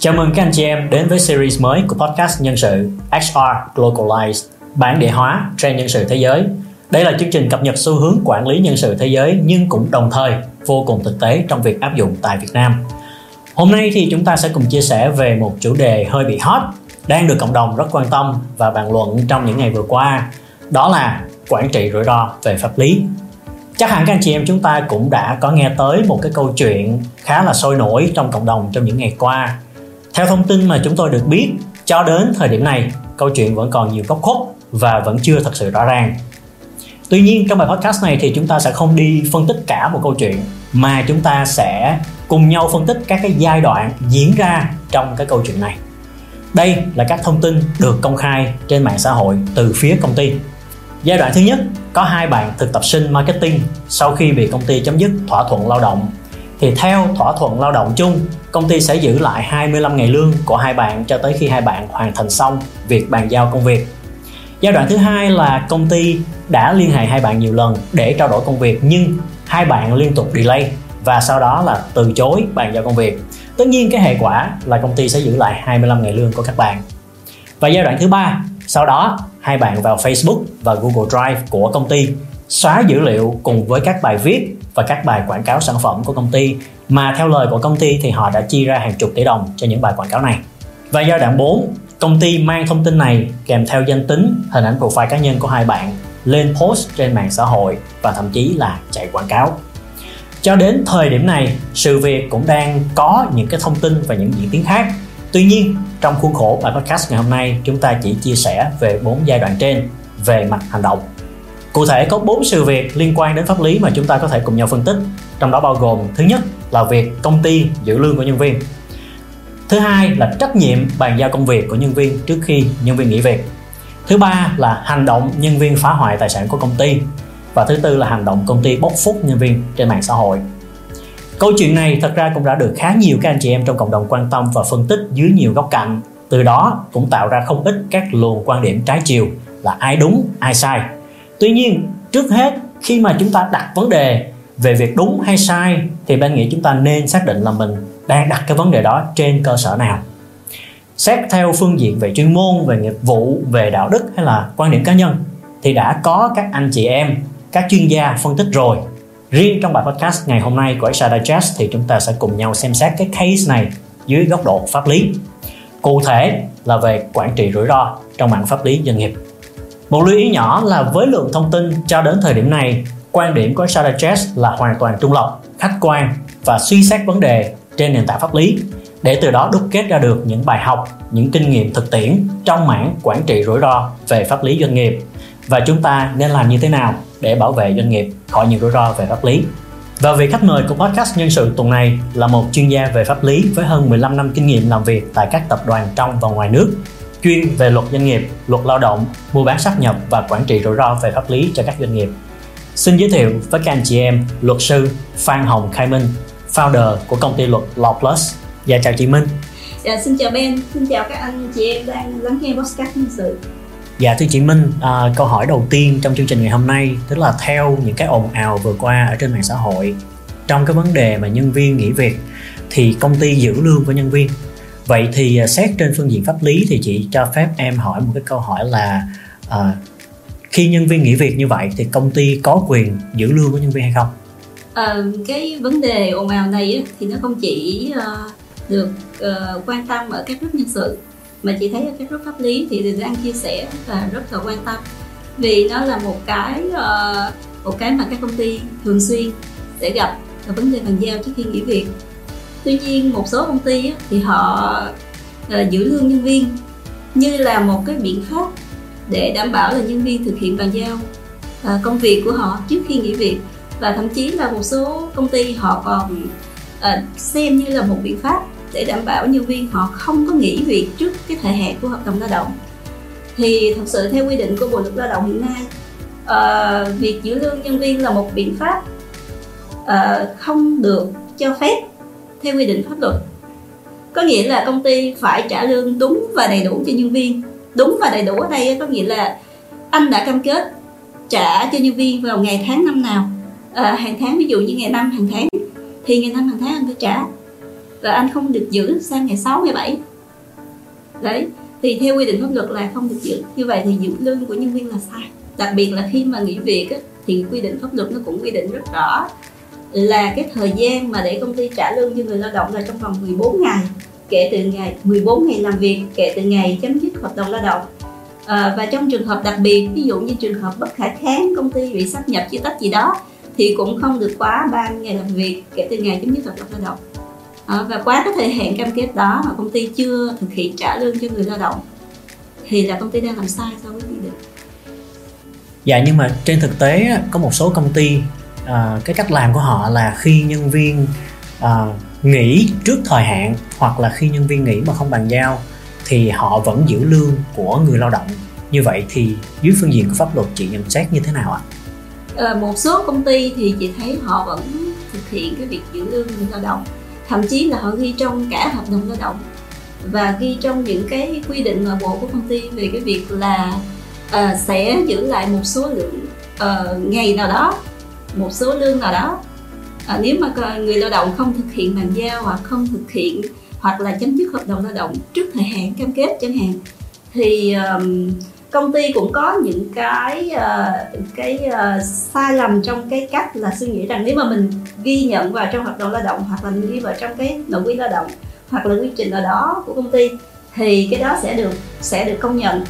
Chào mừng các anh chị em đến với series mới của podcast nhân sự HR Globalized, bản địa hóa trend nhân sự thế giới. Đây là chương trình cập nhật xu hướng quản lý nhân sự thế giới nhưng cũng đồng thời vô cùng thực tế trong việc áp dụng tại Việt Nam. Hôm nay thì chúng ta sẽ cùng chia sẻ về một chủ đề hơi bị hot đang được cộng đồng rất quan tâm và bàn luận trong những ngày vừa qua. Đó là quản trị rủi ro về pháp lý chắc hẳn các anh chị em chúng ta cũng đã có nghe tới một cái câu chuyện khá là sôi nổi trong cộng đồng trong những ngày qua theo thông tin mà chúng tôi được biết cho đến thời điểm này câu chuyện vẫn còn nhiều góc khuất và vẫn chưa thật sự rõ ràng. Tuy nhiên trong bài podcast này thì chúng ta sẽ không đi phân tích cả một câu chuyện mà chúng ta sẽ cùng nhau phân tích các cái giai đoạn diễn ra trong cái câu chuyện này. Đây là các thông tin được công khai trên mạng xã hội từ phía công ty. Giai đoạn thứ nhất, có hai bạn thực tập sinh marketing sau khi bị công ty chấm dứt thỏa thuận lao động. Thì theo thỏa thuận lao động chung, công ty sẽ giữ lại 25 ngày lương của hai bạn cho tới khi hai bạn hoàn thành xong việc bàn giao công việc. Giai đoạn thứ hai là công ty đã liên hệ hai bạn nhiều lần để trao đổi công việc nhưng hai bạn liên tục delay và sau đó là từ chối bàn giao công việc. Tất nhiên cái hệ quả là công ty sẽ giữ lại 25 ngày lương của các bạn. Và giai đoạn thứ ba, sau đó hai bạn vào Facebook và Google Drive của công ty xóa dữ liệu cùng với các bài viết và các bài quảng cáo sản phẩm của công ty mà theo lời của công ty thì họ đã chi ra hàng chục tỷ đồng cho những bài quảng cáo này. Và giai đoạn 4, công ty mang thông tin này kèm theo danh tính, hình ảnh profile cá nhân của hai bạn lên post trên mạng xã hội và thậm chí là chạy quảng cáo. Cho đến thời điểm này, sự việc cũng đang có những cái thông tin và những diễn tiến khác Tuy nhiên, trong khuôn khổ bài podcast ngày hôm nay, chúng ta chỉ chia sẻ về bốn giai đoạn trên về mặt hành động. Cụ thể có bốn sự việc liên quan đến pháp lý mà chúng ta có thể cùng nhau phân tích, trong đó bao gồm thứ nhất là việc công ty giữ lương của nhân viên. Thứ hai là trách nhiệm bàn giao công việc của nhân viên trước khi nhân viên nghỉ việc. Thứ ba là hành động nhân viên phá hoại tài sản của công ty. Và thứ tư là hành động công ty bóc phúc nhân viên trên mạng xã hội. Câu chuyện này thật ra cũng đã được khá nhiều các anh chị em trong cộng đồng quan tâm và phân tích dưới nhiều góc cạnh. Từ đó cũng tạo ra không ít các luồng quan điểm trái chiều là ai đúng, ai sai. Tuy nhiên, trước hết khi mà chúng ta đặt vấn đề về việc đúng hay sai thì ban nghĩ chúng ta nên xác định là mình đang đặt cái vấn đề đó trên cơ sở nào. Xét theo phương diện về chuyên môn, về nghiệp vụ, về đạo đức hay là quan điểm cá nhân thì đã có các anh chị em, các chuyên gia phân tích rồi Riêng trong bài podcast ngày hôm nay của HR Digest thì chúng ta sẽ cùng nhau xem xét cái case này dưới góc độ pháp lý. Cụ thể là về quản trị rủi ro trong mạng pháp lý doanh nghiệp. Một lưu ý nhỏ là với lượng thông tin cho đến thời điểm này, quan điểm của Sarah là hoàn toàn trung lập, khách quan và suy xét vấn đề trên nền tảng pháp lý. Để từ đó đúc kết ra được những bài học, những kinh nghiệm thực tiễn trong mảng quản trị rủi ro về pháp lý doanh nghiệp. Và chúng ta nên làm như thế nào để bảo vệ doanh nghiệp khỏi những rủi ro về pháp lý. Và vị khách mời của podcast nhân sự tuần này là một chuyên gia về pháp lý với hơn 15 năm kinh nghiệm làm việc tại các tập đoàn trong và ngoài nước, chuyên về luật doanh nghiệp, luật lao động, mua bán sáp nhập và quản trị rủi ro về pháp lý cho các doanh nghiệp. Xin giới thiệu với các anh chị em luật sư Phan Hồng Khai Minh, founder của công ty luật Law Plus. Dạ chào chị Minh. Dạ xin chào Ben, xin chào các anh chị em đang lắng nghe podcast nhân sự. Dạ thưa chị Minh, à, câu hỏi đầu tiên trong chương trình ngày hôm nay tức là theo những cái ồn ào vừa qua ở trên mạng xã hội trong cái vấn đề mà nhân viên nghỉ việc thì công ty giữ lương của nhân viên. Vậy thì à, xét trên phương diện pháp lý thì chị cho phép em hỏi một cái câu hỏi là à, khi nhân viên nghỉ việc như vậy thì công ty có quyền giữ lương của nhân viên hay không? À, cái vấn đề ồn ào này thì nó không chỉ uh, được uh, quan tâm ở các group nhân sự mà chị thấy ở các group pháp lý thì đang chia sẻ và rất là quan tâm vì nó là một cái uh, một cái mà các công ty thường xuyên sẽ gặp là vấn đề bàn giao trước khi nghỉ việc tuy nhiên một số công ty thì họ ờ, giữ lương nhân viên như là một cái biện pháp để đảm bảo là nhân viên thực hiện bàn giao ờ, công việc của họ trước khi nghỉ việc. Và thậm chí là một số công ty họ còn ờ, xem như là một biện pháp để đảm bảo nhân viên họ không có nghỉ việc trước cái thời hạn của hợp đồng lao động. Thì thật sự theo quy định của bộ luật lao động hiện nay uh, việc giữ lương nhân viên là một biện pháp uh, không được cho phép theo quy định pháp luật. Có nghĩa là công ty phải trả lương đúng và đầy đủ cho nhân viên. Đúng và đầy đủ ở đây có nghĩa là anh đã cam kết trả cho nhân viên vào ngày tháng năm nào. À, hàng tháng ví dụ như ngày năm hàng tháng thì ngày năm hàng tháng anh phải trả. Và anh không được giữ sang ngày 6, ngày 7 đấy thì theo quy định pháp luật là không được giữ. Như vậy thì giữ lương của nhân viên là sai. Đặc biệt là khi mà nghỉ việc á, thì quy định pháp luật nó cũng quy định rất rõ là cái thời gian mà để công ty trả lương cho người lao động là trong vòng 14 ngày kể từ ngày 14 ngày làm việc kể từ ngày chấm dứt hợp đồng lao động. À, và trong trường hợp đặc biệt ví dụ như trường hợp bất khả kháng công ty bị sắp nhập chia tách gì đó thì cũng không được quá 30 ngày làm việc kể từ ngày chấm dứt hợp đồng lao động. À, và quá cái thời hạn cam kết đó mà công ty chưa thực hiện trả lương cho người lao động thì là công ty đang làm sai so với quy định. Dạ nhưng mà trên thực tế có một số công ty uh, cái cách làm của họ là khi nhân viên uh, nghỉ trước thời hạn hoặc là khi nhân viên nghỉ mà không bàn giao thì họ vẫn giữ lương của người lao động. Như vậy thì dưới phương diện của pháp luật chị nhận xét như thế nào ạ? À, một số công ty thì chị thấy họ vẫn thực hiện cái việc giữ lương người lao động. Thậm chí là họ ghi trong cả hợp đồng lao động. Và ghi trong những cái quy định nội bộ của công ty về cái việc là uh, sẽ giữ lại một số lượng uh, ngày nào đó một số lương nào đó. À, nếu mà người lao động không thực hiện bàn giao hoặc không thực hiện hoặc là chấm dứt hợp đồng lao động trước thời hạn cam kết chẳng hạn thì um, công ty cũng có những cái uh, cái uh, sai lầm trong cái cách là suy nghĩ rằng nếu mà mình ghi nhận vào trong hợp đồng lao động hoặc là mình ghi vào trong cái nội quy lao động hoặc là quy trình nào đó của công ty thì cái đó sẽ được sẽ được công nhận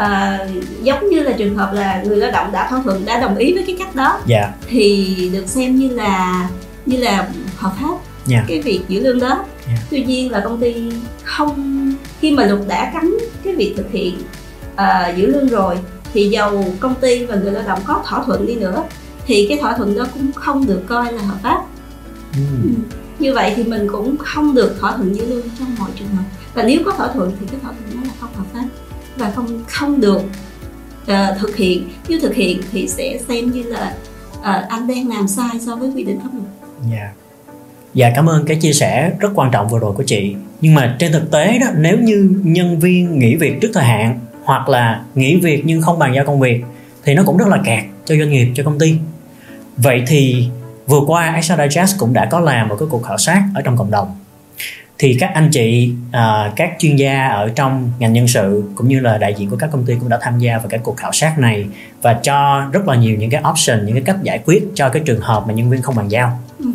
à, giống như là trường hợp là người lao động đã thỏa thuận đã đồng ý với cái cách đó yeah. Dạ. thì được xem như là như là hợp pháp yeah. Dạ. cái việc giữ lương đó yeah. Dạ. tuy nhiên là công ty không khi mà luật đã cấm cái việc thực hiện uh, giữ lương rồi thì dầu công ty và người lao động có thỏa thuận đi nữa thì cái thỏa thuận đó cũng không được coi là hợp pháp mm. như vậy thì mình cũng không được thỏa thuận giữ lương trong mọi trường hợp và nếu có thỏa thuận thì cái thỏa thuận đó là không hợp pháp và không không được uh, thực hiện nếu thực hiện thì sẽ xem như là uh, anh đang làm sai so với quy định pháp luật. Dạ. Yeah. Dạ cảm ơn cái chia sẻ rất quan trọng vừa rồi của chị. Nhưng mà trên thực tế đó nếu như nhân viên nghỉ việc trước thời hạn hoặc là nghỉ việc nhưng không bàn giao công việc thì nó cũng rất là kẹt cho doanh nghiệp cho công ty. Vậy thì vừa qua HR Digest cũng đã có làm một cái cuộc khảo sát ở trong cộng đồng thì các anh chị uh, các chuyên gia ở trong ngành nhân sự cũng như là đại diện của các công ty cũng đã tham gia vào cái cuộc khảo sát này và cho rất là nhiều những cái option những cái cách giải quyết cho cái trường hợp mà nhân viên không bàn giao. Ừ.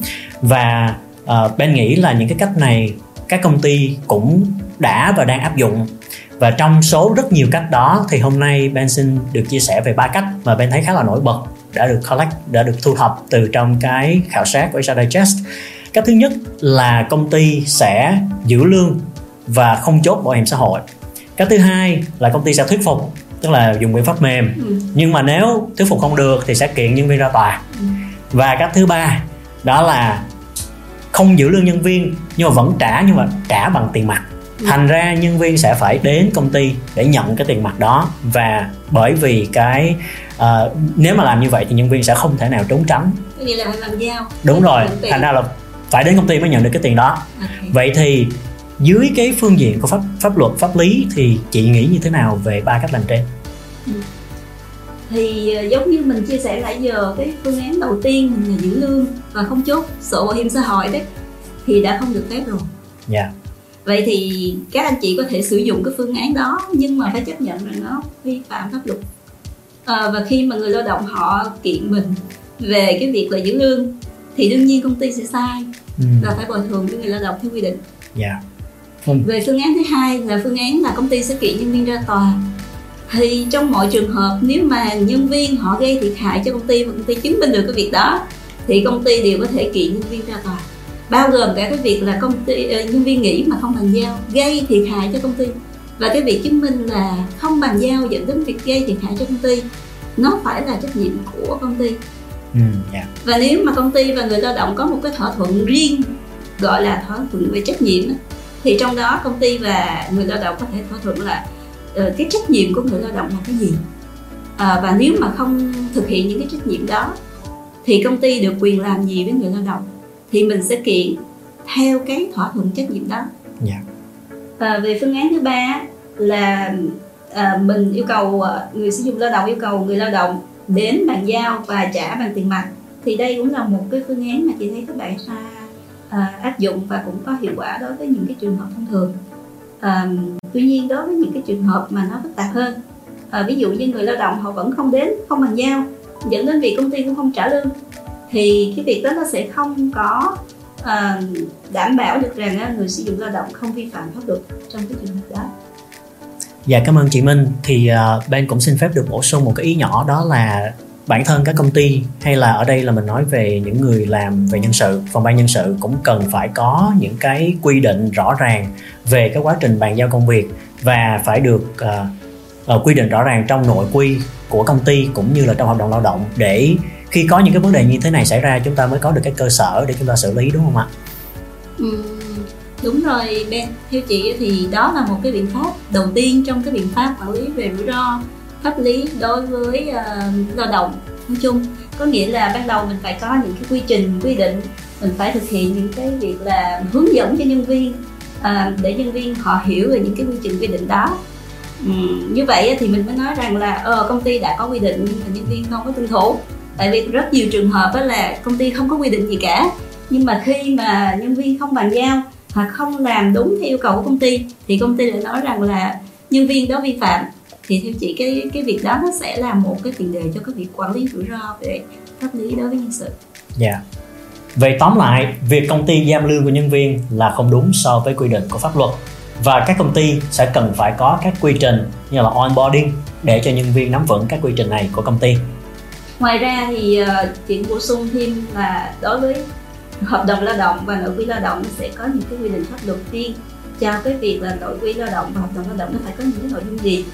và uh, bên nghĩ là những cái cách này các công ty cũng đã và đang áp dụng. Và trong số rất nhiều cách đó thì hôm nay Ben xin được chia sẻ về ba cách mà Ben thấy khá là nổi bật đã được collect đã được thu thập từ trong cái khảo sát của HR Digest cái thứ nhất là công ty sẽ giữ lương và không chốt bảo hiểm xã hội. Cái thứ hai là công ty sẽ thuyết phục tức là dùng biện pháp mềm. Ừ. nhưng mà nếu thuyết phục không được thì sẽ kiện nhân viên ra tòa. Ừ. và cái thứ ba đó là không giữ lương nhân viên nhưng mà vẫn trả nhưng mà trả bằng tiền mặt. Ừ. thành ra nhân viên sẽ phải đến công ty để nhận cái tiền mặt đó. Và bởi vì cái uh, nếu mà làm như vậy thì nhân viên sẽ không thể nào trốn tránh. Vậy là làm giao. Đúng rồi thành ra là phải đến công ty mới nhận được cái tiền đó okay. vậy thì dưới cái phương diện của pháp pháp luật pháp lý thì chị nghĩ như thế nào về ba cách làm trên ừ. thì ờ, giống như mình chia sẻ nãy giờ cái phương án đầu tiên là giữ lương và không chốt sổ bảo hiểm xã hội đấy thì đã không được phép rồi dạ yeah. vậy thì các anh chị có thể sử dụng cái phương án đó nhưng mà phải chấp nhận rằng nó vi phạm pháp luật à, và khi mà người lao động họ kiện mình về cái việc là giữ lương thì đương nhiên công ty sẽ sai ừ. và phải bồi thường cho người lao động theo quy định. Dạ. Ừ. về phương án thứ hai là phương án là công ty sẽ kiện nhân viên ra tòa. Thì trong mọi trường hợp nếu mà nhân viên họ gây thiệt hại cho công ty và công ty chứng minh được cái việc đó thì công ty đều có thể kiện nhân viên ra tòa. Bao gồm cả cái việc là công ty uh, nhân viên nghỉ mà không bàn giao gây thiệt hại cho công ty. Và cái việc chứng minh là không bàn giao dẫn đến việc gây thiệt hại cho công ty nó phải là trách nhiệm của công ty Ừ, yeah. Dạ. và nếu mà công ty và người lao động có một cái thỏa thuận riêng gọi là thỏa thuận về trách nhiệm thì trong đó công ty và người lao động có thể thỏa thuận là uh, cái trách nhiệm của người lao động là cái gì à, và nếu mà không thực hiện những cái trách nhiệm đó thì công ty được quyền làm gì với người lao động thì mình sẽ kiện theo cái thỏa thuận trách nhiệm đó yeah. Dạ. và về phương án thứ ba là à, mình yêu cầu người sử dụng lao động yêu cầu người lao động đến bàn giao và trả bằng tiền mặt. Thì đây cũng là một cái phương án mà chị thấy các bạn xa à, áp dụng và cũng có hiệu quả đối với những cái trường hợp thông thường. À, tuy nhiên đối với những cái trường hợp mà nó phức tạp hơn à, ví dụ như người lao động họ vẫn không đến không bàn giao dẫn đến việc công ty cũng không trả lương thì cái việc đó nó sẽ không có à, đảm bảo được rằng người sử dụng lao động không vi phạm pháp luật trong cái trường hợp đó. Dạ cảm ơn chị Minh thì ờ, uh, Ben cũng xin phép được bổ sung một cái ý nhỏ đó là bản thân các công ty hay là ở đây là mình nói về những người làm về nhân sự phòng ban nhân sự cũng cần phải có những cái quy định rõ ràng về cái quá trình bàn giao công việc và phải được uh, uh, quy định rõ ràng trong nội quy của công ty cũng như là trong hợp đồng lao động để khi có những cái vấn đề như thế này xảy ra chúng ta mới có được cái cơ sở để chúng ta xử lý đúng không ạ? Ừ, đúng rồi Ben. Theo chị thì đó là một cái biện pháp đầu tiên trong cái biện pháp quản lý về rủi ro pháp lý đối với uh, lao động. Nói chung có nghĩa là ban đầu mình phải có những cái quy trình quy định. Mình phải thực hiện những cái việc là hướng dẫn cho nhân viên à, để nhân viên họ hiểu về những cái quy trình quy định đó. Ừ, như vậy thì mình mới nói rằng là ờ, công ty đã có quy định nhưng mà nhân viên không có tuân thủ. Tại vì rất nhiều trường hợp đó là công ty không có quy định gì cả. Nhưng mà khi mà nhân viên không bàn giao hoặc không làm đúng theo yêu cầu của công ty thì công ty lại nói rằng là nhân viên đó vi phạm thì theo chị cái cái việc đó nó sẽ là một cái tiền đề cho cái việc quản lý rủi ro về pháp lý đối với nhân sự. Dạ. Yeah. Vậy tóm lại, việc công ty giam lương của nhân viên là không đúng so với quy định của pháp luật và các công ty sẽ cần phải có các quy trình như là onboarding để cho nhân viên nắm vững các quy trình này của công ty. Ngoài ra thì uh, chị bổ sung thêm là đối với hợp đồng lao động và nội quy lao động sẽ có những cái quy định pháp luật riêng cho cái việc là nội quy lao động và hợp đồng lao động nó phải có những cái nội dung gì.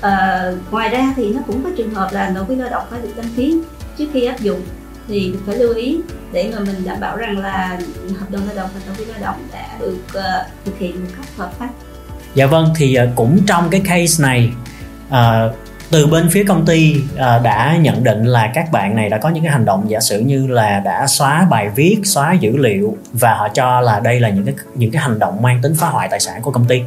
À, ngoài ra thì nó cũng có trường hợp là nội quy lao động phải được đăng ký trước khi áp dụng thì phải lưu ý để mà mình đảm bảo rằng là hợp đồng lao động và nội quy lao động đã được uh, thực hiện một cách hợp pháp. Dạ vâng thì ờ, cũng trong cái case này uh, từ bên phía công ty uh, đã nhận định là các bạn này đã có những cái hành động giả sử như là đã xóa bài viết xóa dữ liệu và họ cho là đây là những cái những cái hành động mang tính phá hoại tài sản của công ty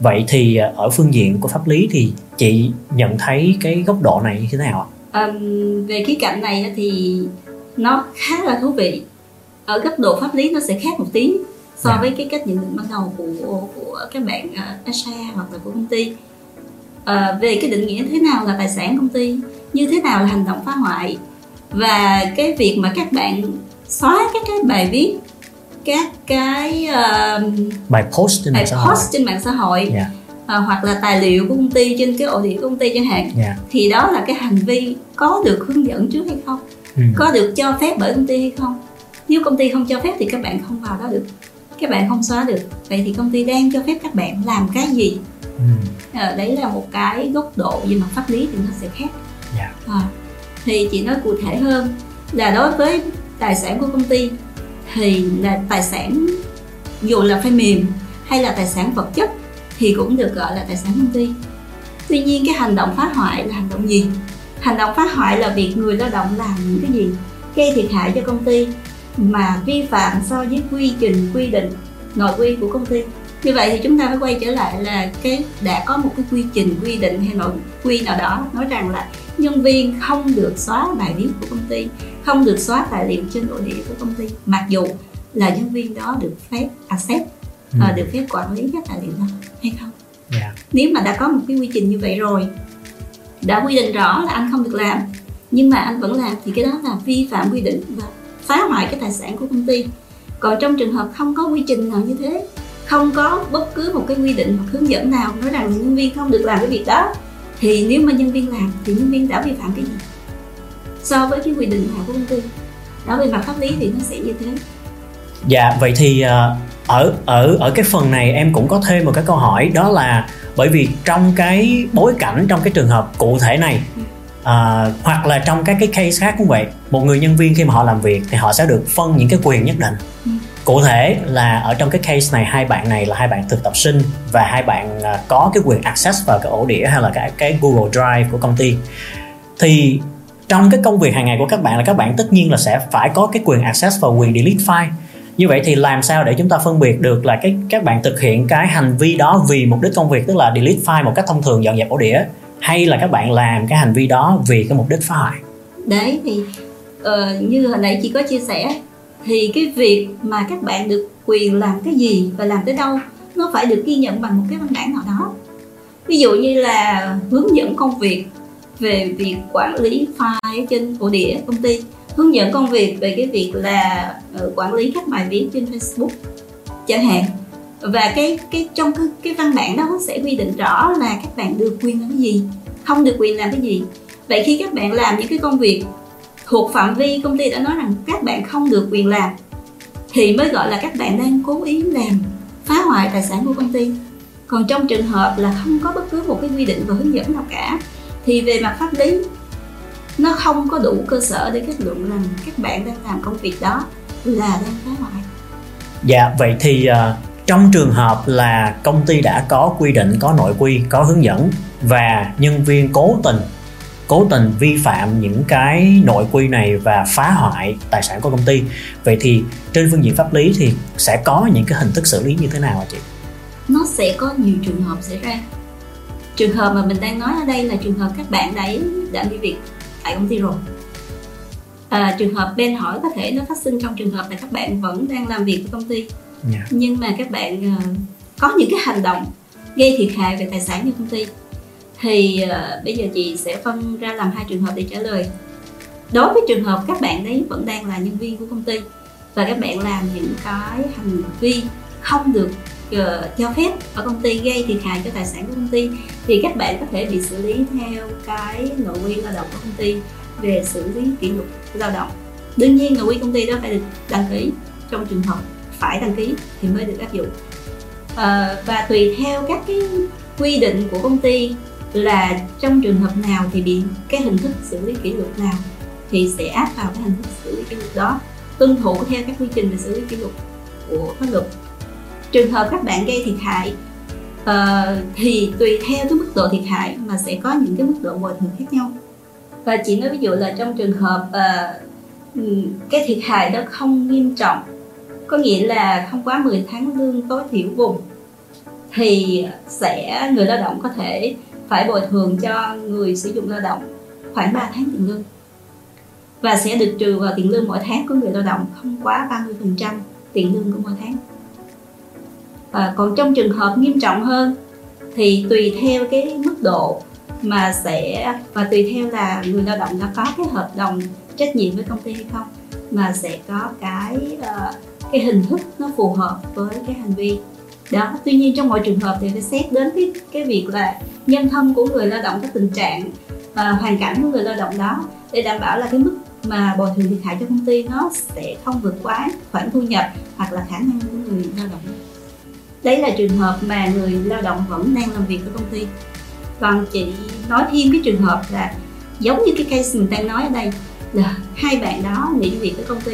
vậy thì à, ở phương diện của pháp lý thì chị nhận thấy cái góc độ này như thế nào ạ um, về khía cạnh này thì nó khá là thú vị ở góc độ pháp lý nó sẽ khác một tí so yeah. Dạ. với cái cách nhận định ban đầu của của các bạn uh, ASA hoặc là của công ty uh, về cái định nghĩa thế nào là tài sản công ty như thế nào là hành động phá hoại và cái việc mà các bạn xóa các cái bài viết các cái uh, bài post trên bài mạng post trên mạng xã hội yeah. Dạ. uh, hoặc là tài liệu của công ty trên cái ổ của công ty chẳng hạn yeah. Dạ. thì đó là cái hành vi có được hướng dẫn trước hay không ừ. có được cho phép bởi công ty hay không nếu công ty không cho phép thì các bạn không vào đó được các bạn không xóa được vậy thì công ty đang cho phép các bạn làm cái gì ừ. à, đấy là một cái góc độ về mặt pháp lý thì nó sẽ khác yeah. Dạ. à, thì chị nói cụ thể hơn là đối với tài sản của công ty thì là tài sản dù là phải mềm hay là tài sản vật chất thì cũng được gọi là tài sản công ty tuy nhiên cái hành động phá hoại là hành động gì hành động phá hoại là việc người lao động làm những cái gì gây thiệt hại cho công ty mà vi phạm so với quy trình quy định nội quy của công ty như vậy thì chúng ta phải quay trở lại là cái đã có một cái quy trình quy định hay nội quy nào đó nói rằng là nhân viên không được xóa bài viết của công ty không được xóa tài liệu trên nội địa của công ty mặc dù là nhân viên đó được phép accept ừ. uh, được phép quản lý các tài liệu đó hay không yeah. Dạ. nếu mà đã có một cái quy trình như vậy rồi đã quy định rõ là anh không được làm nhưng mà anh vẫn làm thì cái đó là vi phạm quy định và phá hoại cái tài sản của công ty còn trong trường hợp không có quy trình nào như thế không có bất cứ một cái quy định hoặc hướng dẫn nào nói rằng nhân viên không được làm cái việc đó thì nếu mà nhân viên làm thì nhân viên đã vi phạm cái gì? So với cái quy định nào của công ty. Đó về mặt pháp lý thì nó sẽ như thế. Dạ vậy thì ờ, ở ở ở cái phần này em cũng có thêm một cái câu hỏi đó là bởi vì trong cái bối cảnh trong cái trường hợp cụ thể này à, hoặc là trong các cái case khác cũng vậy một người nhân viên khi mà họ làm việc thì họ sẽ được phân những cái quyền nhất định cụ thể là ở trong cái case này hai bạn này là hai bạn thực tập sinh và hai bạn à, có cái quyền access vào cái ổ đĩa hay là cái cái Google Drive của công ty. Thì trong cái công việc hàng ngày của các bạn là các bạn tất nhiên là sẽ phải có cái quyền access và quyền delete file. Như vậy thì làm sao để chúng ta phân biệt được là cái các bạn thực hiện cái hành vi đó vì mục đích công việc tức là delete file một cách thông thường dọn dẹp ổ đĩa hay là các bạn làm cái hành vi đó vì cái mục đích phá hoại? Đấy thì uh, như hồi nãy chị có chia sẻ thì cái việc mà các bạn được quyền làm cái gì và làm tới đâu nó phải được ghi nhận bằng một cái văn bản nào đó. Ví dụ như là hướng dẫn công việc về việc quản lý file trên ổ đĩa công ty hướng dẫn công việc về cái việc là ờ, quản lý các bài viết trên Facebook chẳng hạn. Và cái cái trong cái, cái văn bản đó sẽ quy định rõ là các bạn được quyền làm cái gì không được quyền làm cái gì. Vậy khi các bạn làm những cái công việc thuộc phạm vi công ty đã nói rằng các bạn không được quyền làm thì mới gọi là các bạn đang cố ý làm phá hoại tài sản của công ty. Còn trong trường hợp là không có bất cứ một cái quy định và hướng dẫn nào cả thì về mặt pháp lý nó không có đủ cơ sở để kết luận rằng các bạn đang làm công việc đó là đang phá hoại. Dạ vậy thì uh, trong trường hợp là công ty đã có quy định có nội quy có hướng dẫn và nhân viên cố tình cố tình vi phạm những cái nội quy này và phá hoại tài sản của công ty. Vậy thì trên phương diện pháp lý thì sẽ có những cái hình thức xử lý như thế nào hả chị? Nó sẽ có nhiều trường hợp xảy ra. Trường hợp mà mình đang nói ở đây là trường hợp các bạn đấy đã nghỉ việc tại công ty rồi. À, trường hợp bên hỏi có thể nó phát sinh trong trường hợp là các bạn vẫn đang làm việc với công ty. Yeah. Dạ. nhưng mà các bạn uh, có những cái hành động gây thiệt hại về tài sản cho công ty thì uh, bây giờ chị sẽ phân ra làm hai trường hợp để trả lời. Đối với trường hợp các bạn đấy vẫn đang là nhân viên của công ty và các bạn làm những cái hành vi không được uh, cho phép ở công ty gây thiệt hại cho tài sản của công ty thì các bạn có thể bị xử lý theo cái nội quy lao động của công ty về xử lý kỷ luật lao động. Đương nhiên nội quy công ty đó phải được đăng ký trong trường hợp phải đăng ký thì mới được áp dụng. À, và tùy theo các cái quy định của công ty là trong trường hợp nào thì bị cái hình thức xử lý kỷ luật nào thì sẽ áp vào cái hình thức xử lý kỷ luật đó tuân thủ theo các quy trình về xử lý kỷ luật của pháp luật. Trường hợp các bạn gây thiệt hại uh, thì tùy theo cái mức độ thiệt hại mà sẽ có những cái mức độ bồi thường khác nhau. Và chỉ nói ví dụ là trong trường hợp uh, cái thiệt hại đó không nghiêm trọng có nghĩa là không quá 10 tháng lương tối thiểu vùng thì sẽ người lao động có thể phải bồi thường cho người sử dụng lao động khoảng 3 tháng tiền lương. Và sẽ được trừ vào tiền lương mỗi tháng của người lao động không quá 30% tiền lương của mỗi tháng. À, còn trong trường hợp nghiêm trọng hơn thì tùy theo cái mức độ mà sẽ và tùy theo là người lao động đã có cái hợp đồng trách nhiệm với công ty hay không mà sẽ có cái uh, cái hình thức nó phù hợp với cái hành vi đó tuy nhiên trong mọi trường hợp thì phải xét đến cái cái việc là nhân thân của người lao động có tình trạng và hoàn cảnh của người lao động đó để đảm bảo là cái mức mà bồi thường thiệt hại cho công ty nó sẽ không vượt quá khoản thu nhập hoặc là khả năng của người lao động. Đấy là trường hợp mà người lao động vẫn đang làm việc với công ty. Còn chị nói thêm cái trường hợp là giống như cái case mình đang nói ở đây, là hai bạn đó nghỉ việc với công ty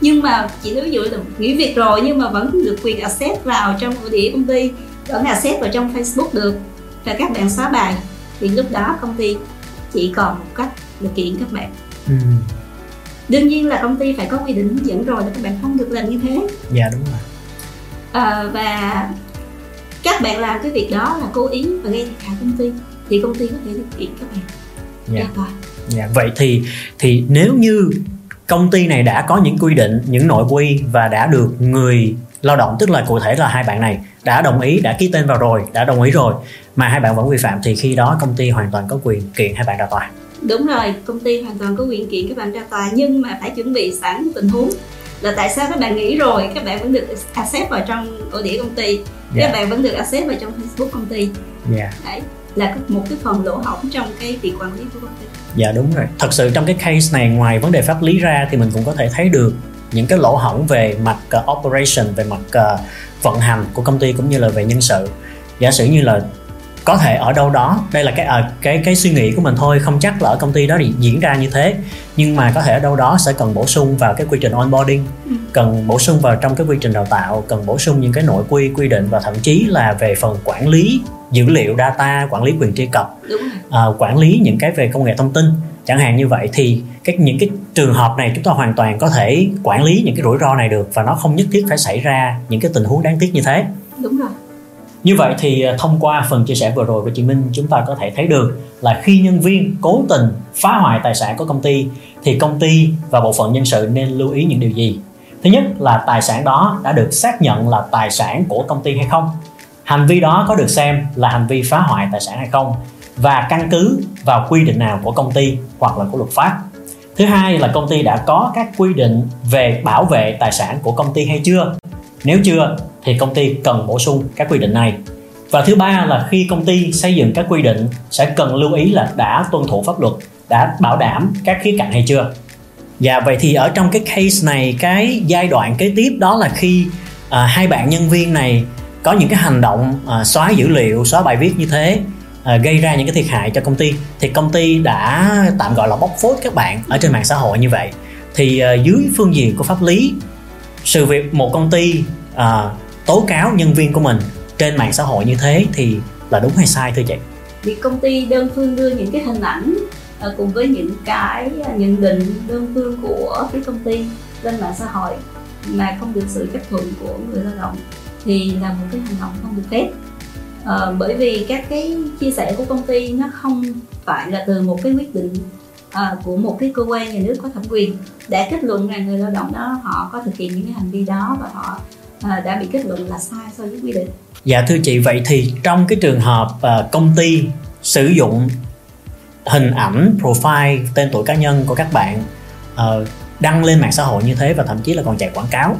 nhưng mà chị nói ví dụ là nghỉ việc rồi nhưng mà vẫn được quyền access vào trong ổ đĩa công ty vẫn access vào trong facebook được. Và các bạn xóa bài. Thì lúc đó công ty chỉ còn một cách là kiện các bạn. Ừ. đương nhiên là công ty phải có quy định hướng dẫn rồi là các bạn không được làm như thế. Dạ đúng rồi. À, và các bạn làm cái việc đó là cố ý và gây thiệt hại công ty. Thì công ty có thể thực hiện các bạn. Dạ. dạ. Dạ vậy thì thì nếu như công ty này đã có những quy định những nội quy và đã được người lao động tức là cụ thể là hai bạn này đã đồng ý đã ký tên vào rồi đã đồng ý rồi mà hai bạn vẫn vi phạm thì khi đó công ty hoàn toàn có quyền kiện hai bạn ra tòa đúng rồi công ty hoàn toàn có quyền kiện các bạn ra tòa nhưng mà phải chuẩn bị sẵn tình huống là tại sao các bạn nghĩ rồi các bạn vẫn được accept vào trong ổ đĩa công ty yeah. các dạ. bạn vẫn được accept vào trong facebook công ty yeah. Dạ. đấy là một cái phần lỗ hổng trong cái việc quản lý của công ty. Dạ đúng rồi. Thật sự trong cái case này ngoài vấn đề pháp lý ra thì mình cũng có thể thấy được những cái lỗ hổng về mặt uh, operation về mặt uh, vận hành của công ty cũng như là về nhân sự. Giả sử như là có thể ở đâu đó. Đây là cái à, cái cái suy nghĩ của mình thôi không chắc là ở công ty đó thì diễn ra như thế. Nhưng mà có thể ở đâu đó sẽ cần bổ sung vào cái quy trình onboarding ừ. cần bổ sung vào trong cái quy trình đào tạo cần bổ sung những cái nội quy quy định và thậm chí là về phần quản lý dữ liệu data quản lý quyền truy cập à, quản lý những cái về công nghệ thông tin. Chẳng hạn như vậy thì cái những cái trường hợp này chúng ta hoàn toàn có thể quản lý những cái rủi ro này được và nó không nhất thiết phải xảy ra những cái tình huống đáng tiếc như thế. Đúng rồi như vậy thì à, thông qua phần chia sẻ vừa rồi của chị Minh, chúng ta có thể thấy được là khi nhân viên cố tình phá hoại tài sản của công ty, thì công ty và bộ phận nhân sự nên lưu ý những điều gì? Thứ nhất là tài sản đó đã được xác nhận là tài sản của công ty hay không? Hành vi đó có được xem là hành vi phá hoại tài sản hay không? Và căn cứ vào quy định nào của công ty hoặc là của luật pháp? Thứ hai là công ty đã có các quy định về bảo vệ tài sản của công ty hay chưa? Nếu chưa thì công ty cần bổ sung các quy định này. Và thứ ba là khi công ty xây dựng các quy định sẽ cần lưu ý là đã tuân thủ pháp luật đã bảo đảm các khía cạnh hay chưa. Dạ vậy thì ở trong cái case này cái giai đoạn kế tiếp đó là khi à, hai bạn nhân viên này có những cái hành động à, xóa dữ liệu xóa bài viết như thế à, gây ra những cái thiệt hại cho công ty thì công ty đã tạm gọi là bóc phốt các bạn ở trên mạng xã hội như vậy. Thì à, dưới phương diện của pháp lý sự việc một công ty à, tố cáo nhân viên của mình trên mạng xã hội như thế thì là đúng hay sai thưa chị? Việc công ty đơn phương đưa những cái hình ảnh ờ, cùng với những cái ờ, nhận định đơn phương của cái công ty lên mạng xã hội mà không được sự chấp thuận của người lao động thì là một cái hành động không được phép. À, bởi vì các cái chia sẻ của công ty nó không phải là từ một cái quyết định à, của một cái cơ quan nhà nước có thẩm quyền. Đã kết luận rằng người lao động đó họ có thực hiện những cái hành vi đó và họ đã bị kết luận là sai so với quy định. Dạ thưa chị vậy thì trong cái trường hợp à, công ty sử dụng hình ảnh profile tên tuổi cá nhân của các bạn uh, đăng lên mạng xã hội như thế và thậm chí là còn chạy quảng cáo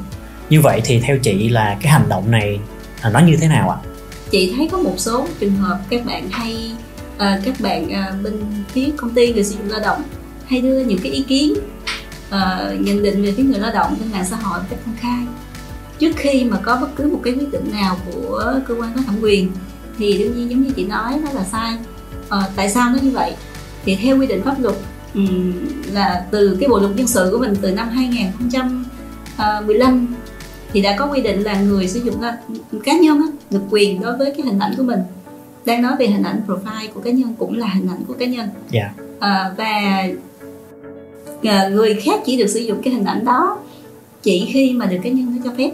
như vậy thì theo chị là cái hành động này uh, nó như thế nào ạ? Chị thấy có một số trường hợp các bạn hay uh, các bạn uh, bên phía công ty người sử dụng lao động hay đưa những cái ý kiến uh, nhận định về phía người lao động trên mạng xã hội một cách công khai trước khi mà có bất cứ một cái quyết định nào của cơ quan có thẩm quyền thì đương nhiên giống như chị nói nó là sai à, tại sao nó như vậy thì theo quy định pháp luật là từ cái bộ luật dân sự của mình từ năm 2015 thì đã có quy định là người sử dụng cá nhân được quyền đối với cái hình ảnh của mình đang nói về hình ảnh profile của cá nhân cũng là hình ảnh của cá nhân yeah. Dạ. à, và à, người khác chỉ được sử dụng cái hình ảnh đó chỉ khi mà được cá nhân nó cho phép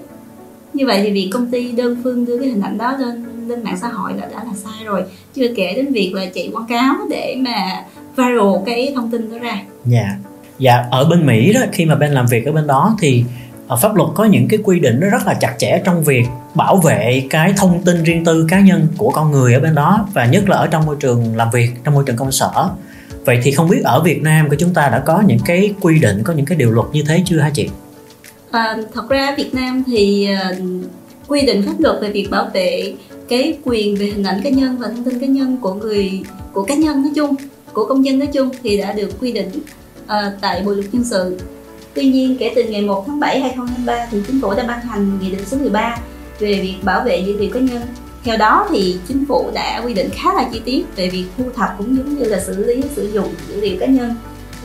như vậy thì việc công ty đơn phương đưa cái hình ảnh đó lên lên mạng xã hội là đã là sai rồi. Chưa kể đến việc là chạy quảng cáo để mà viral cái thông tin đó ra. Dạ. Dạ ở bên mỹ đó, khi mà bên làm việc ở bên đó thì ở pháp luật có những cái quy định nó rất là chặt chẽ trong việc bảo vệ cái thông tin riêng tư cá nhân của con người ở bên đó và nhất là ở trong môi trường làm việc, trong môi trường công sở. Vậy thì không biết ở Việt Nam của chúng ta đã có những cái quy định, có những cái điều luật như thế chưa hả chị? Và thật ra Việt Nam thì uh, quy định pháp luật về việc bảo vệ cái quyền về hình ảnh cá nhân và thông tin cá nhân của người của cá nhân nói chung của công dân nói chung thì đã được quy định uh, tại bộ luật dân sự. Tuy nhiên kể từ ngày 1 tháng 7 2023 thì chính phủ đã ban hành nghị định số 13 về việc bảo vệ dữ liệu cá nhân. Theo đó thì chính phủ đã quy định khá là chi tiết về việc thu thập cũng giống như là xử lý sử dụng dữ liệu cá nhân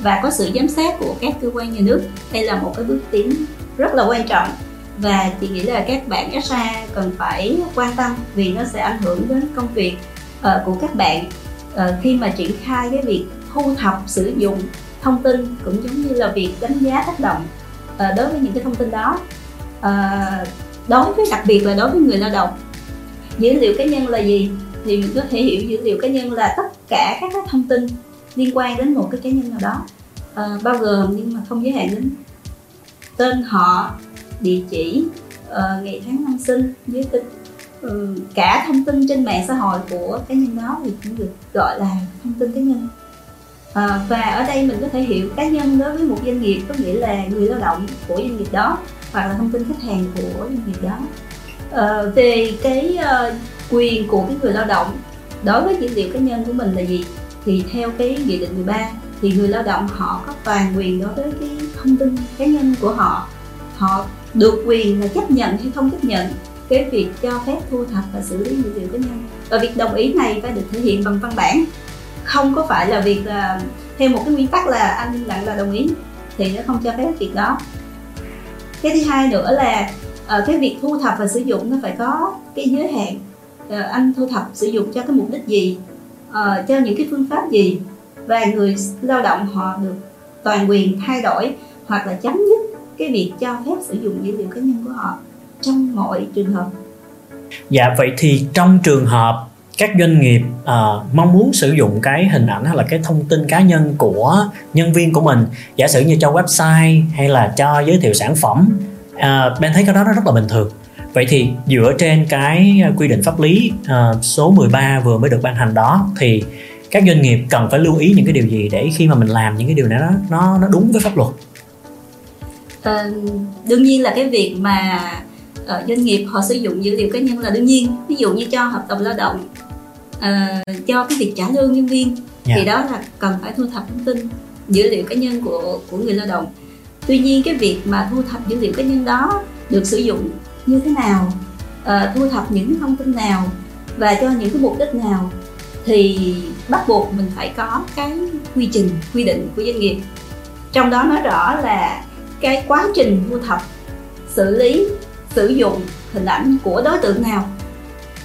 và có sự giám sát của các cơ quan nhà nước. Đây là một cái bước tiến rất là quan trọng. Và chị nghĩ là các bạn SA cần phải quan tâm vì nó sẽ ảnh hưởng đến công việc uh, của các bạn. Uh, khi mà triển khai cái việc thu thập sử dụng thông tin cũng giống như là việc đánh giá tác động uh, đối với những cái thông tin đó. Uh, đối với đặc biệt là đối với người lao động dữ liệu cá nhân là gì thì mình có thể hiểu. Dữ liệu cá nhân là tất cả các thông tin liên quan đến một cái cá nhân nào đó. Uh, bao gồm nhưng mà không giới hạn đến tên họ địa chỉ uh, ngày tháng năm sinh giới tính um, cả thông tin trên mạng xã hội của cá nhân đó thì cũng được gọi là thông tin cá nhân. À, và ở đây mình có thể hiểu cá nhân đối với một doanh nghiệp có nghĩa là người lao động của doanh nghiệp đó hoặc là thông tin khách hàng của doanh nghiệp đó. À, về cái uh, quyền của cái người lao động đối với dữ liệu cá nhân của mình là gì thì theo cái nghị định 13 thì người lao động họ có toàn quyền đối với cái thông tin cá nhân của họ. Họ được quyền là chấp nhận hay không chấp nhận cái việc cho phép thu thập và xử lý dữ liệu cá nhân. Và việc đồng ý này phải được thể hiện bằng văn bản. Không có phải là việc là theo một cái nguyên tắc là anh lặng là đồng ý thì nó không cho phép việc đó. Cái thứ hai nữa là à, cái việc thu thập và sử dụng nó phải có cái giới hạn à, anh thu thập sử dụng cho cái mục đích gì à, cho những cái phương pháp gì. Và người lao động họ được toàn quyền thay đổi hoặc là chấm dứt cái việc cho phép sử dụng dữ liệu cá nhân của họ trong mọi trường hợp. Dạ vậy thì trong trường hợp các doanh nghiệp uh, mong muốn sử dụng cái hình ảnh hay là cái thông tin cá nhân của nhân viên của mình giả sử như cho website hay là cho giới thiệu sản phẩm uh, bên thấy cái đó nó rất là bình thường. Vậy thì dựa trên cái quy định pháp lý uh, số 13 vừa mới được ban hành đó thì các doanh nghiệp cần phải lưu ý những cái điều gì để khi mà mình làm những cái điều này nó nó nó đúng với pháp luật? À, đương nhiên là cái việc mà uh, doanh nghiệp họ sử dụng dữ liệu cá nhân là đương nhiên ví dụ như cho hợp đồng lao động uh, cho cái việc trả lương nhân viên yeah. thì dạ. đó là cần phải thu thập thông tin dữ liệu cá nhân của của người lao động tuy nhiên cái việc mà thu thập dữ liệu cá nhân đó được sử dụng như thế nào uh, thu thập những thông tin nào và cho những cái mục đích nào thì bắt buộc mình phải có cái quy trình quy định của doanh nghiệp trong đó nói rõ là cái quá trình thu thập xử lý sử dụng hình ảnh của đối tượng nào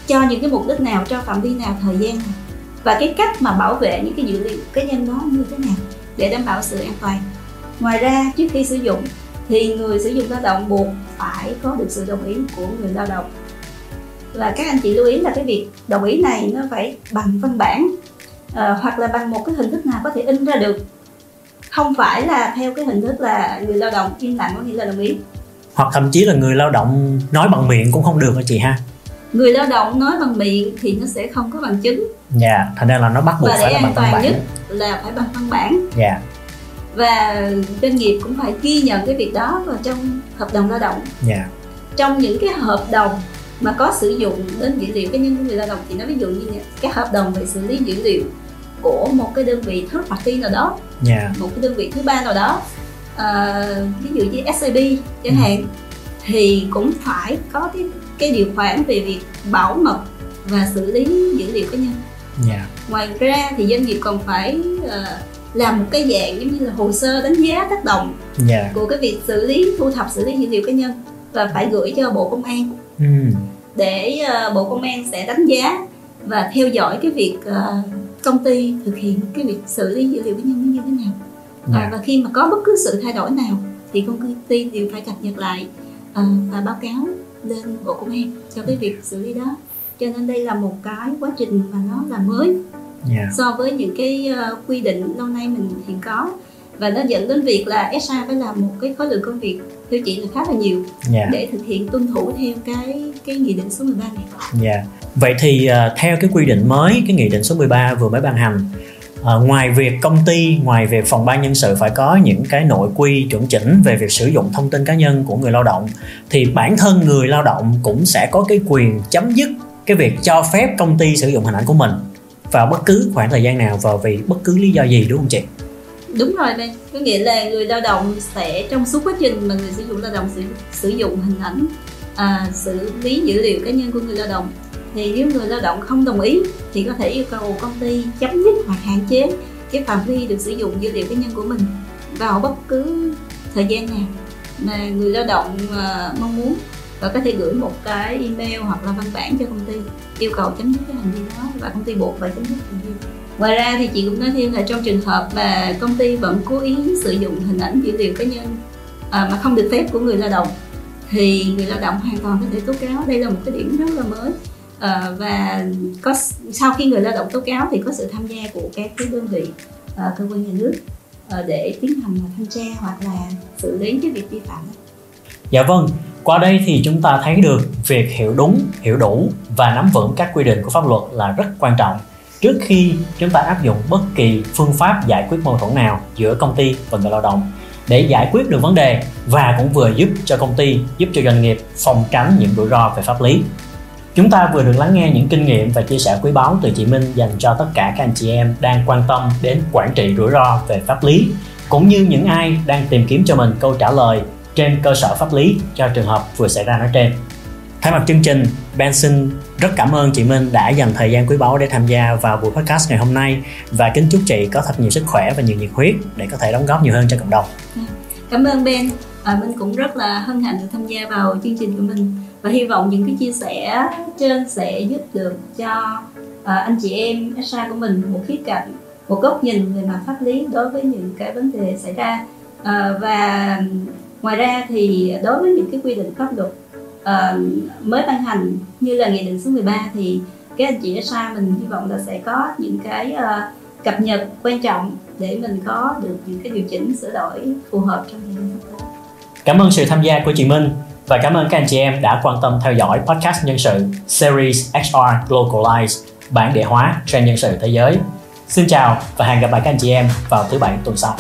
cho những cái mục đích nào cho phạm vi nào thời gian nào và cái cách mà bảo vệ những cái dữ liệu cá nhân đó như thế nào để đảm bảo sự an toàn. Ngoài ra trước khi sử dụng thì người sử dụng lao động buộc phải có được sự đồng ý của người lao động. Và các anh chị lưu ý là cái việc đồng ý này nó phải bằng văn bản uh, hoặc là bằng một cái hình thức nào có thể in ra được không phải là theo cái hình thức là người lao động im lặng có nghĩa là đồng ý. Hoặc thậm chí là người lao động nói bằng miệng cũng không được hả chị ha? Người lao động nói bằng miệng thì nó sẽ không có bằng chứng. Dạ yeah, thành ra là nó bắt buộc và phải là bằng văn bản. nhất là phải bằng văn bản. Dạ. Yeah. và doanh nghiệp cũng phải ghi nhận cái việc đó vào trong hợp đồng lao động. Dạ. Yeah. trong những cái hợp đồng mà có sử dụng đến dữ liệu cá nhân của người lao động thì nó ví dụ như các hợp đồng về xử lý dữ liệu của một cái đơn vị third party nào đó yeah. một cái đơn vị thứ ba nào đó à, ví dụ như SCB chẳng ừ. hạn thì cũng phải có cái cái điều khoản về việc bảo mật và xử lý dữ liệu cá nhân yeah. ngoài ra thì doanh nghiệp còn phải uh, làm một cái dạng giống như là hồ sơ đánh giá tác động yeah. của cái việc xử lý thu thập xử lý dữ liệu cá nhân và phải gửi cho bộ công an ừ. để uh, bộ công an sẽ đánh giá và theo dõi cái việc uh, công ty thực hiện cái việc xử lý dữ liệu cá nhân như thế nào yeah. à, và khi mà có bất cứ sự thay đổi nào thì công ty đều phải cập nhật lại uh, và báo cáo lên bộ công an cho cái việc xử lý đó cho nên đây là một cái quá trình mà nó là mới yeah. so với những cái uh, quy định lâu nay mình hiện có và nó dẫn đến việc là SA phải làm một cái khối lượng công việc theo chị là khá là nhiều yeah. để thực hiện tuân thủ theo cái cái nghị định số 13 này. Yeah. Vậy thì uh, theo cái quy định mới, cái nghị định số 13 vừa mới ban hành, uh, ngoài việc công ty, ngoài việc phòng ban nhân sự phải có những cái nội quy chuẩn chỉnh về việc sử dụng thông tin cá nhân của người lao động, thì bản thân người lao động cũng sẽ có cái quyền chấm dứt cái việc cho phép công ty sử dụng hình ảnh của mình vào bất cứ khoảng thời gian nào và vì bất cứ lý do gì đúng không chị? Đúng rồi đây. Có nghĩa là người lao động sẽ trong suốt quá trình mà người sử dụng lao động sử, sử dụng hình ảnh à, xử lý dữ liệu cá nhân của người lao động thì nếu người lao động không đồng ý thì có thể yêu cầu công ty chấm dứt hoặc hạn chế cái phạm vi được sử dụng dữ liệu cá nhân của mình vào bất cứ thời gian nào mà người lao động à, mong muốn. Và có thể gửi một cái email hoặc là văn bản cho công ty yêu cầu chấm dứt cái hành vi đó và công ty buộc phải chấm dứt hành vi ngoài ra thì chị cũng nói thêm là trong trường hợp mà công ty vẫn cố ý sử dụng hình ảnh dữ liệu cá nhân à, mà không được phép của người lao động thì người lao động hoàn toàn có thể tố cáo. Đây là một cái điểm rất là mới. À, và có sau khi người lao động tố cáo thì có sự tham gia của các cái đơn vị à, cơ quan nhà nước à, để tiến hành thanh tra hoặc là xử lý cái việc vi phạm dạ vâng qua đây thì chúng ta thấy được việc hiểu đúng hiểu đủ và nắm vững các quy định của pháp luật là rất quan trọng trước khi chúng ta áp dụng bất kỳ phương pháp giải quyết mâu thuẫn nào giữa công ty và người lao động để giải quyết được vấn đề và cũng vừa giúp cho công ty, giúp cho doanh nghiệp phòng tránh những rủi ro về pháp lý. Chúng ta vừa được lắng nghe những kinh nghiệm và chia sẻ quý báu từ chị Minh dành cho tất cả các anh chị em đang quan tâm đến quản trị rủi ro về pháp lý, cũng như những ai đang tìm kiếm cho mình câu trả lời trên cơ sở pháp lý cho trường hợp vừa xảy ra nói trên. Thay mặt chương trình, Ben xin rất cảm ơn chị Minh đã dành thời gian quý báu để tham gia vào buổi podcast ngày hôm nay và kính chúc chị có thật nhiều sức khỏe và nhiều nhiệt huyết để có thể đóng góp nhiều hơn cho cộng đồng. Cảm ơn Ben. À, Minh cũng rất là hân hạnh được tham gia vào chương trình của mình và hy vọng những cái chia sẻ trên sẽ giúp được cho à, anh chị em SA của mình một khía cạnh, một góc nhìn về mặt pháp lý đối với những cái vấn đề xảy ra à, và ngoài ra thì đối với những cái quy định pháp luật uh, mới ban hành như là nghị định số 13 thì các anh chị ở xa mình hy vọng là sẽ có những cái uh, cập nhật quan trọng để mình có được những cái điều chỉnh sửa đổi phù hợp trong thời gian sắp tới. Cảm ơn sự tham gia của chị Minh và cảm ơn các anh chị em đã quan tâm theo dõi podcast nhân sự series HR Globalize bản địa hóa trend nhân sự thế giới. Xin chào và hẹn gặp lại các anh chị em vào thứ bảy tuần sau.